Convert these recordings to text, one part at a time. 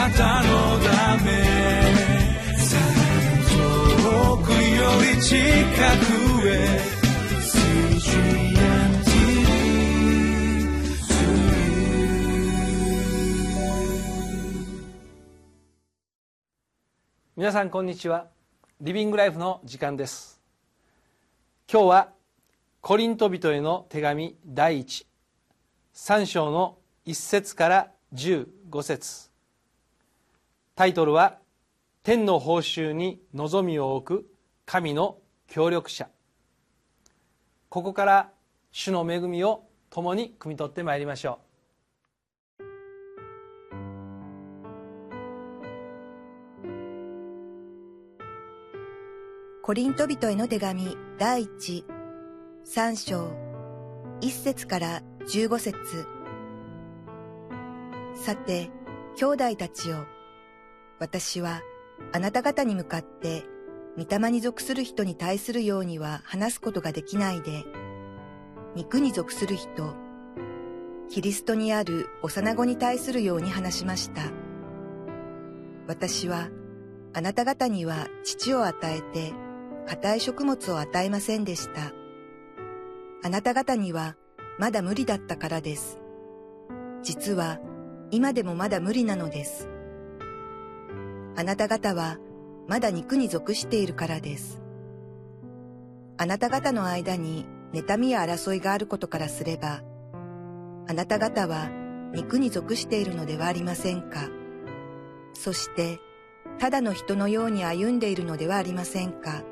なたのため遠くより近くへ皆さんこんにちは。リビングライフの時間です。今日はコリント人への手紙第13章の1節から15節。タイトルは「天の報酬に望みを置く神の協力者」ここから主の恵みを共に汲み取ってまいりましょう。コリント人への手紙第一。三章一節から十五節。さて、兄弟たちよ、私はあなた方に向かって御霊に属する人に対するようには話すことができないで、肉に属する人、キリストにある幼子に対するように話しました。私はあなた方には父を与えて、硬い食物を与えませんでした。あなた方にはまだ無理だったからです。実は今でもまだ無理なのです。あなた方はまだ肉に属しているからです。あなた方の間に妬みや争いがあることからすれば、あなた方は肉に属しているのではありませんか？そして、ただの人のように歩んでいるのではありませんか？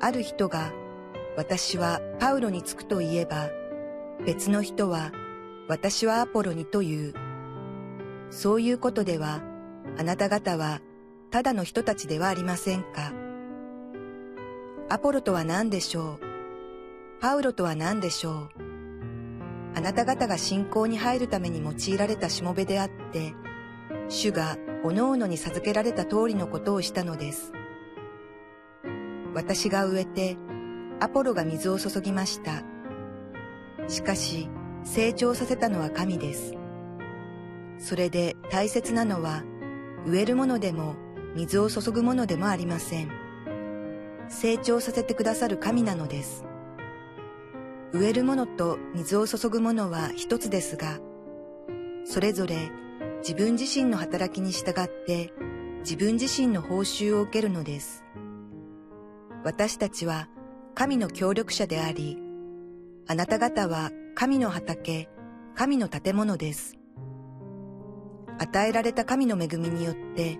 ある人が、私はパウロにつくと言えば、別の人は、私はアポロにという。そういうことでは、あなた方は、ただの人たちではありませんか？アポロとは何でしょう？パウロとは何でしょう？あなた方が信仰に入るために用いられたしもべであって、主が各々に授けられた通りのことをしたのです。私が植えて、アポロが水を注ぎました。しかし、成長させたのは神です。それで大切なのは、植えるものでも水を注ぐものでもありません。成長させてくださる神なのです。植えるものと水を注ぐものは一つですが、それぞれ自分自身の働きに従って自分自身の報酬を受けるのです。私たちは神の協力者であり、あなた方は神の畑、神の建物です。与えられた神の恵みによって、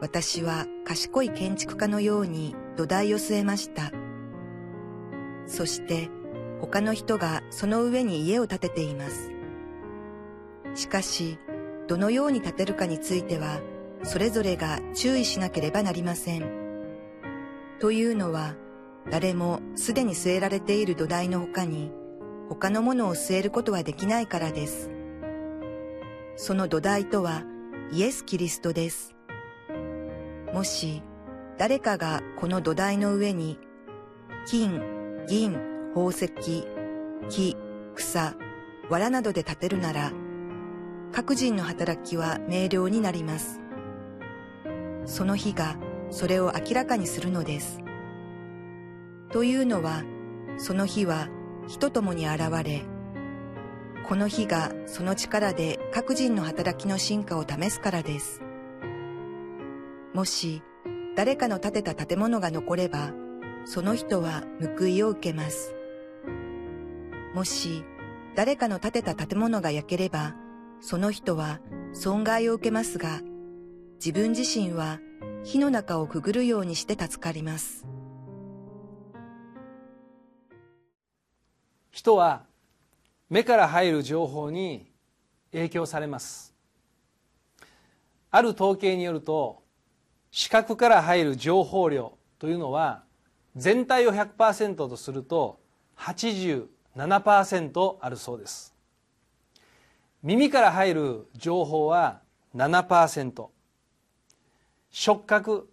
私は賢い建築家のように土台を据えました。そして他の人がその上に家を建てています。しかし、どのように建てるかについては、それぞれが注意しなければなりません。というのは、誰もすでに据えられている土台の他に、他のものを据えることはできないからです。その土台とは、イエス・キリストです。もし、誰かがこの土台の上に、金、銀、宝石、木、草、藁などで建てるなら、各人の働きは明瞭になります。その日がそれを明らかにするのです。というのは、その日は人ともに現れ、この日がその力で各人の働きの進化を試すからです。もし誰かの建てた建物が残れば、その人は報いを受けます。もし誰かの建てた建物が焼ければ、その人は損害を受けますが、自分自身は火の中をくぐるようにして助かります。人は目から入る情報に影響されます。ある統計によると視覚から入る情報量というのは全体を100%とすると87%あるそうです。耳から入る情報は7%触覚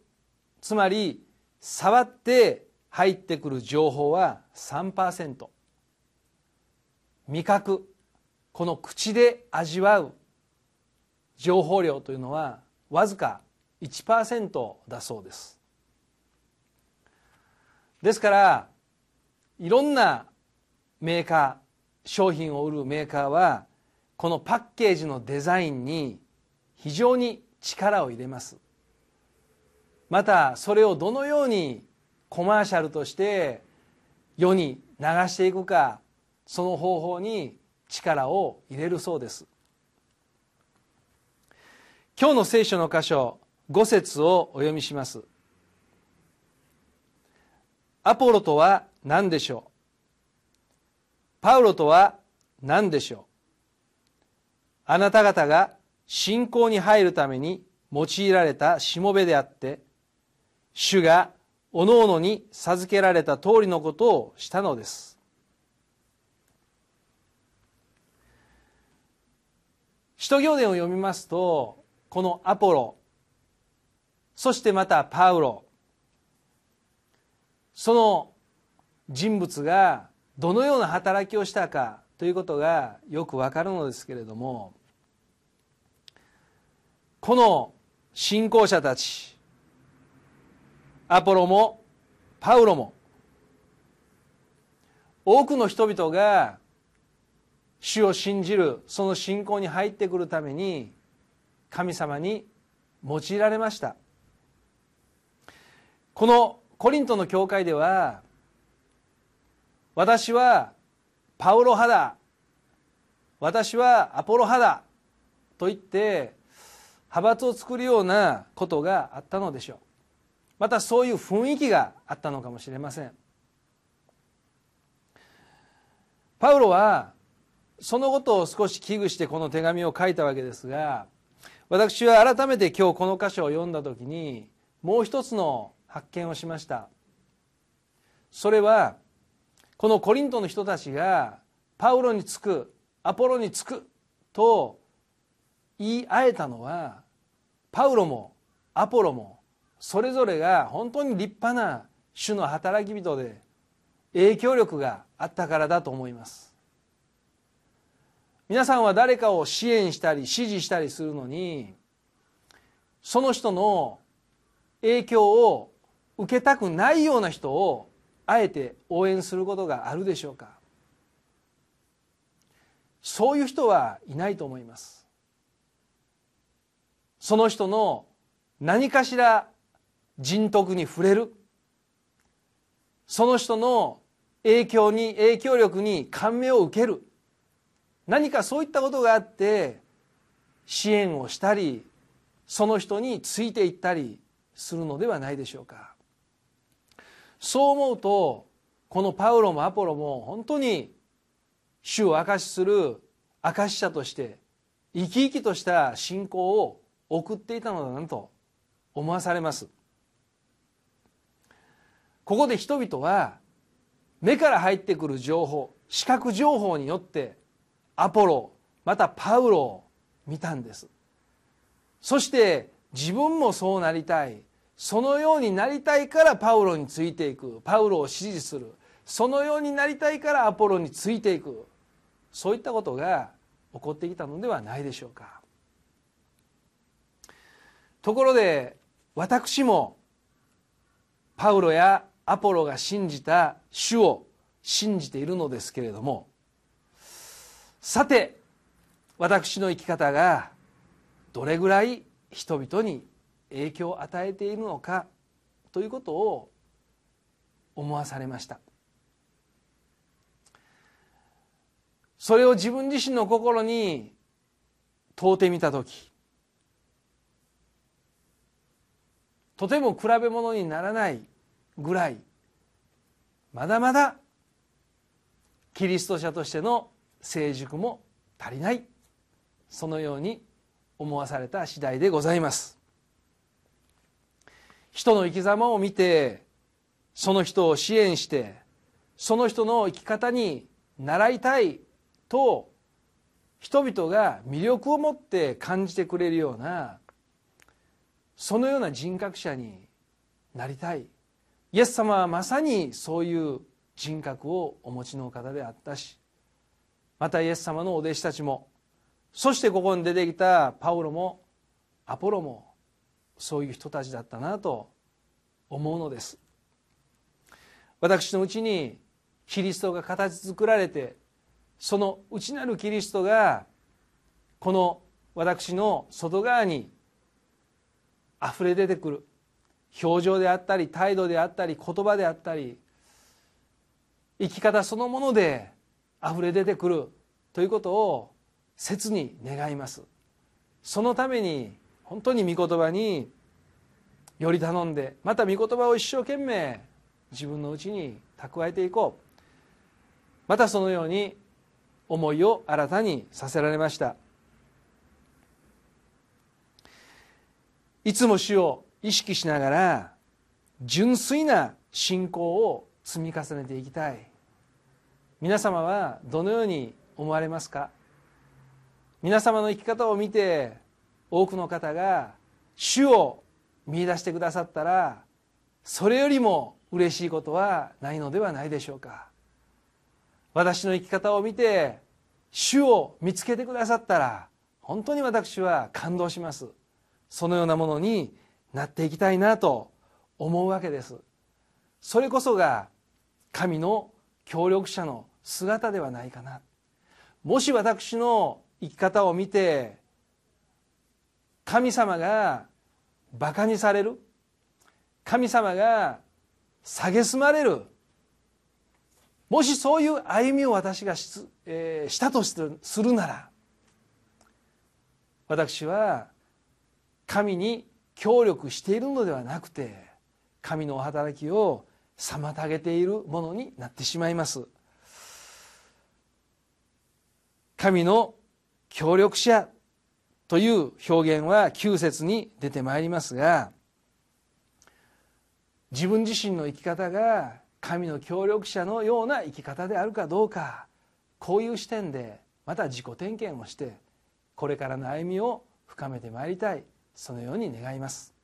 つまり触って入ってくる情報は3%味覚この口で味わう情報量というのはわずか1%だそうです。ですからいろんなメーカー商品を売るメーカーはこのパッケージのデザインに非常に力を入れます。またそれをどのようにコマーシャルとして世に流していくかその方法に力を入れるそうです。今日の聖書の箇所5節をお読みします。アポロとは何でしょう？パウロとは何でしょう？あなた方が信仰に入るために用いられたしもべであって主がおのおのに授けられた通りのことをしたのです。使徒行伝を読みますとこのアポロそしてまたパウロその人物がどのような働きをしたかということがよくわかるのですけれどもこの信仰者たちアポロもパウロも多くの人々が主を信じるその信仰に入ってくるために神様に用いられました。このコリントの教会では私はパウロ派だ。私はアポロ派だ。と言って派閥を作るようなことがあったのでしょう。またそういう雰囲気があったのかもしれません。パウロはそのことを少し危惧してこの手紙を書いたわけですが私は改めて今日この箇所を読んだ時にもう一つの発見をしました。それはこのコリントの人たちがパウロにつくアポロにつくと言い合えたのはパウロもアポロもそれぞれが本当に立派な主の働き人で影響力があったからだと思います。皆さんは誰かを支援したり支持したりするのにその人の影響を受けたくないような人をあえて応援することがあるでしょうか。そういう人はいないと思います。その人の何かしら人徳に触れる。その人の影響に影響力に感銘を受ける。何かそういったことがあって支援をしたりその人についていったりするのではないでしょうか。そう思うとこのパウロもアポロも本当に主を証しする証し者として生き生きとした信仰を送っていたのだなと思わされます。ここで人々は目から入ってくる情報視覚情報によってアポロまたパウロを見たんです。そして自分もそうなりたい。そのようになりたいからパウロについていく。パウロを支持する。そのようになりたいからアポロについていく。そういったことが起こってきたのではないでしょうか。ところで私もパウロやアポロが信じた主を信じているのですけれどもさて私の生き方がどれぐらい人々に影響を与えているのかということを思わされました。それを自分自身の心に問うてみた時とても比べ物にならないぐらいまだまだキリスト者としての成熟も足りない。そのように思わされた次第でございます。人の生き様を見てその人を支援してその人の生き方に習いたいと人々が魅力を持って感じてくれるようなそのような人格者になりたい。イエス様はまさにそういう人格をお持ちの方であったしまたイエス様のお弟子たちもそしてここに出てきたパウロもアポロもそういう人たちだったなと思うのです。私のうちにキリストが形作られてその内なるキリストがこの私の外側に溢れ出てくる表情であったり態度であったり言葉であったり生き方そのもので溢れ出てくるということを切に願います。そのために本当に御言葉により頼んでまた御言葉を一生懸命自分のうちに蓄えていこう。またそのように思いを新たにさせられました。いつも主を意識しながら純粋な信仰を積み重ねていきたい。皆様はどのように思われますか？皆様の生き方を見て多くの方が主を見出してくださったらそれよりも嬉しいことはないのではないでしょうか？私の生き方を見て主を見つけてくださったら本当に私は感動します。そのようなものになっていきたいなと思うわけです。それこそが神の協力者の姿ではないかな。もし私の生き方を見て神様がバカにされる神様が蔑まれるもしそういう歩みを私がし,、えー、したとするなら私は神に協力しているのではなくて神のお働きを妨げているものになってしまいます。神の協力者という表現は9節に出てまいりますが自分自身の生き方が神の協力者のような生き方であるかどうかこういう視点でまた自己点検をしてこれからの歩みを深めてまいりたい。そのように願います。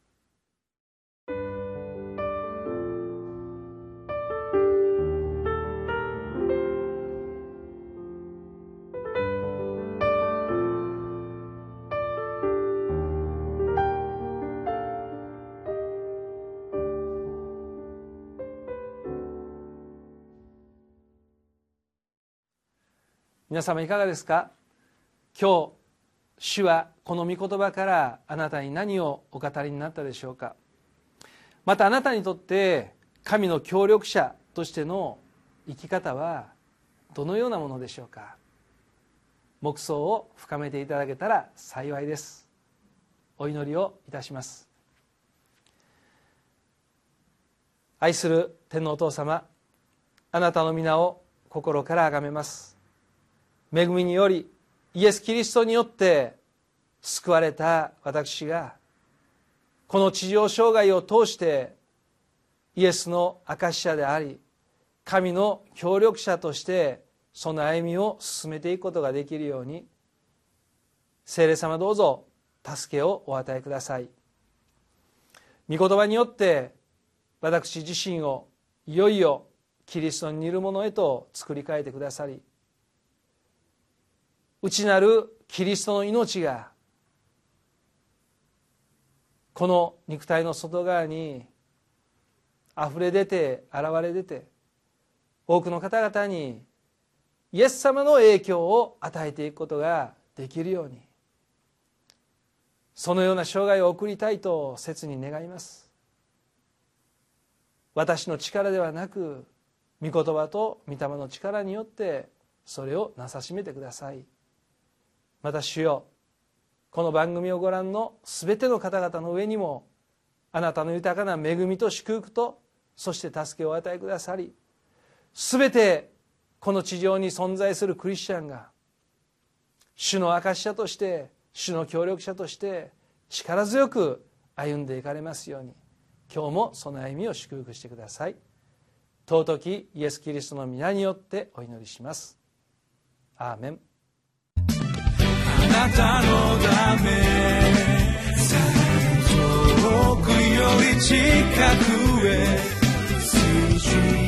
皆様いかがですか？今日主はこの御言葉からあなたに何をお語りになったでしょうか？またあなたにとって神の協力者としての生き方はどのようなものでしょうか？黙想を深めていただけたら幸いです。お祈りをいたします。愛する天皇お父様あなたの皆を心から崇めます。恵みによりイエス・キリストによって救われた私がこの地上生涯を通してイエスの証者であり神の協力者としてその歩みを進めていくことができるように聖霊様どうぞ助けをお与えください。御言葉によって私自身をいよいよキリストに似るものへと作り変えてくださり内なるキリストの命がこの肉体の外側に溢れ出て現れ出て多くの方々にイエス様の影響を与えていくことができるようにそのような生涯を送りたいと切に願います。私の力ではなく御言葉と御霊の力によってそれをなさしめてください。また主よ。この番組をご覧の全ての方々の上にもあなたの豊かな恵みと祝福とそして助けをお与えくださり全てこの地上に存在するクリスチャンが主の証者として主の協力者として力強く歩んでいかれますように今日もその歩みを祝福してください。尊きイエス・キリストの皆によってお祈りします。アーメン。なたのため。遠くより近くへ。水中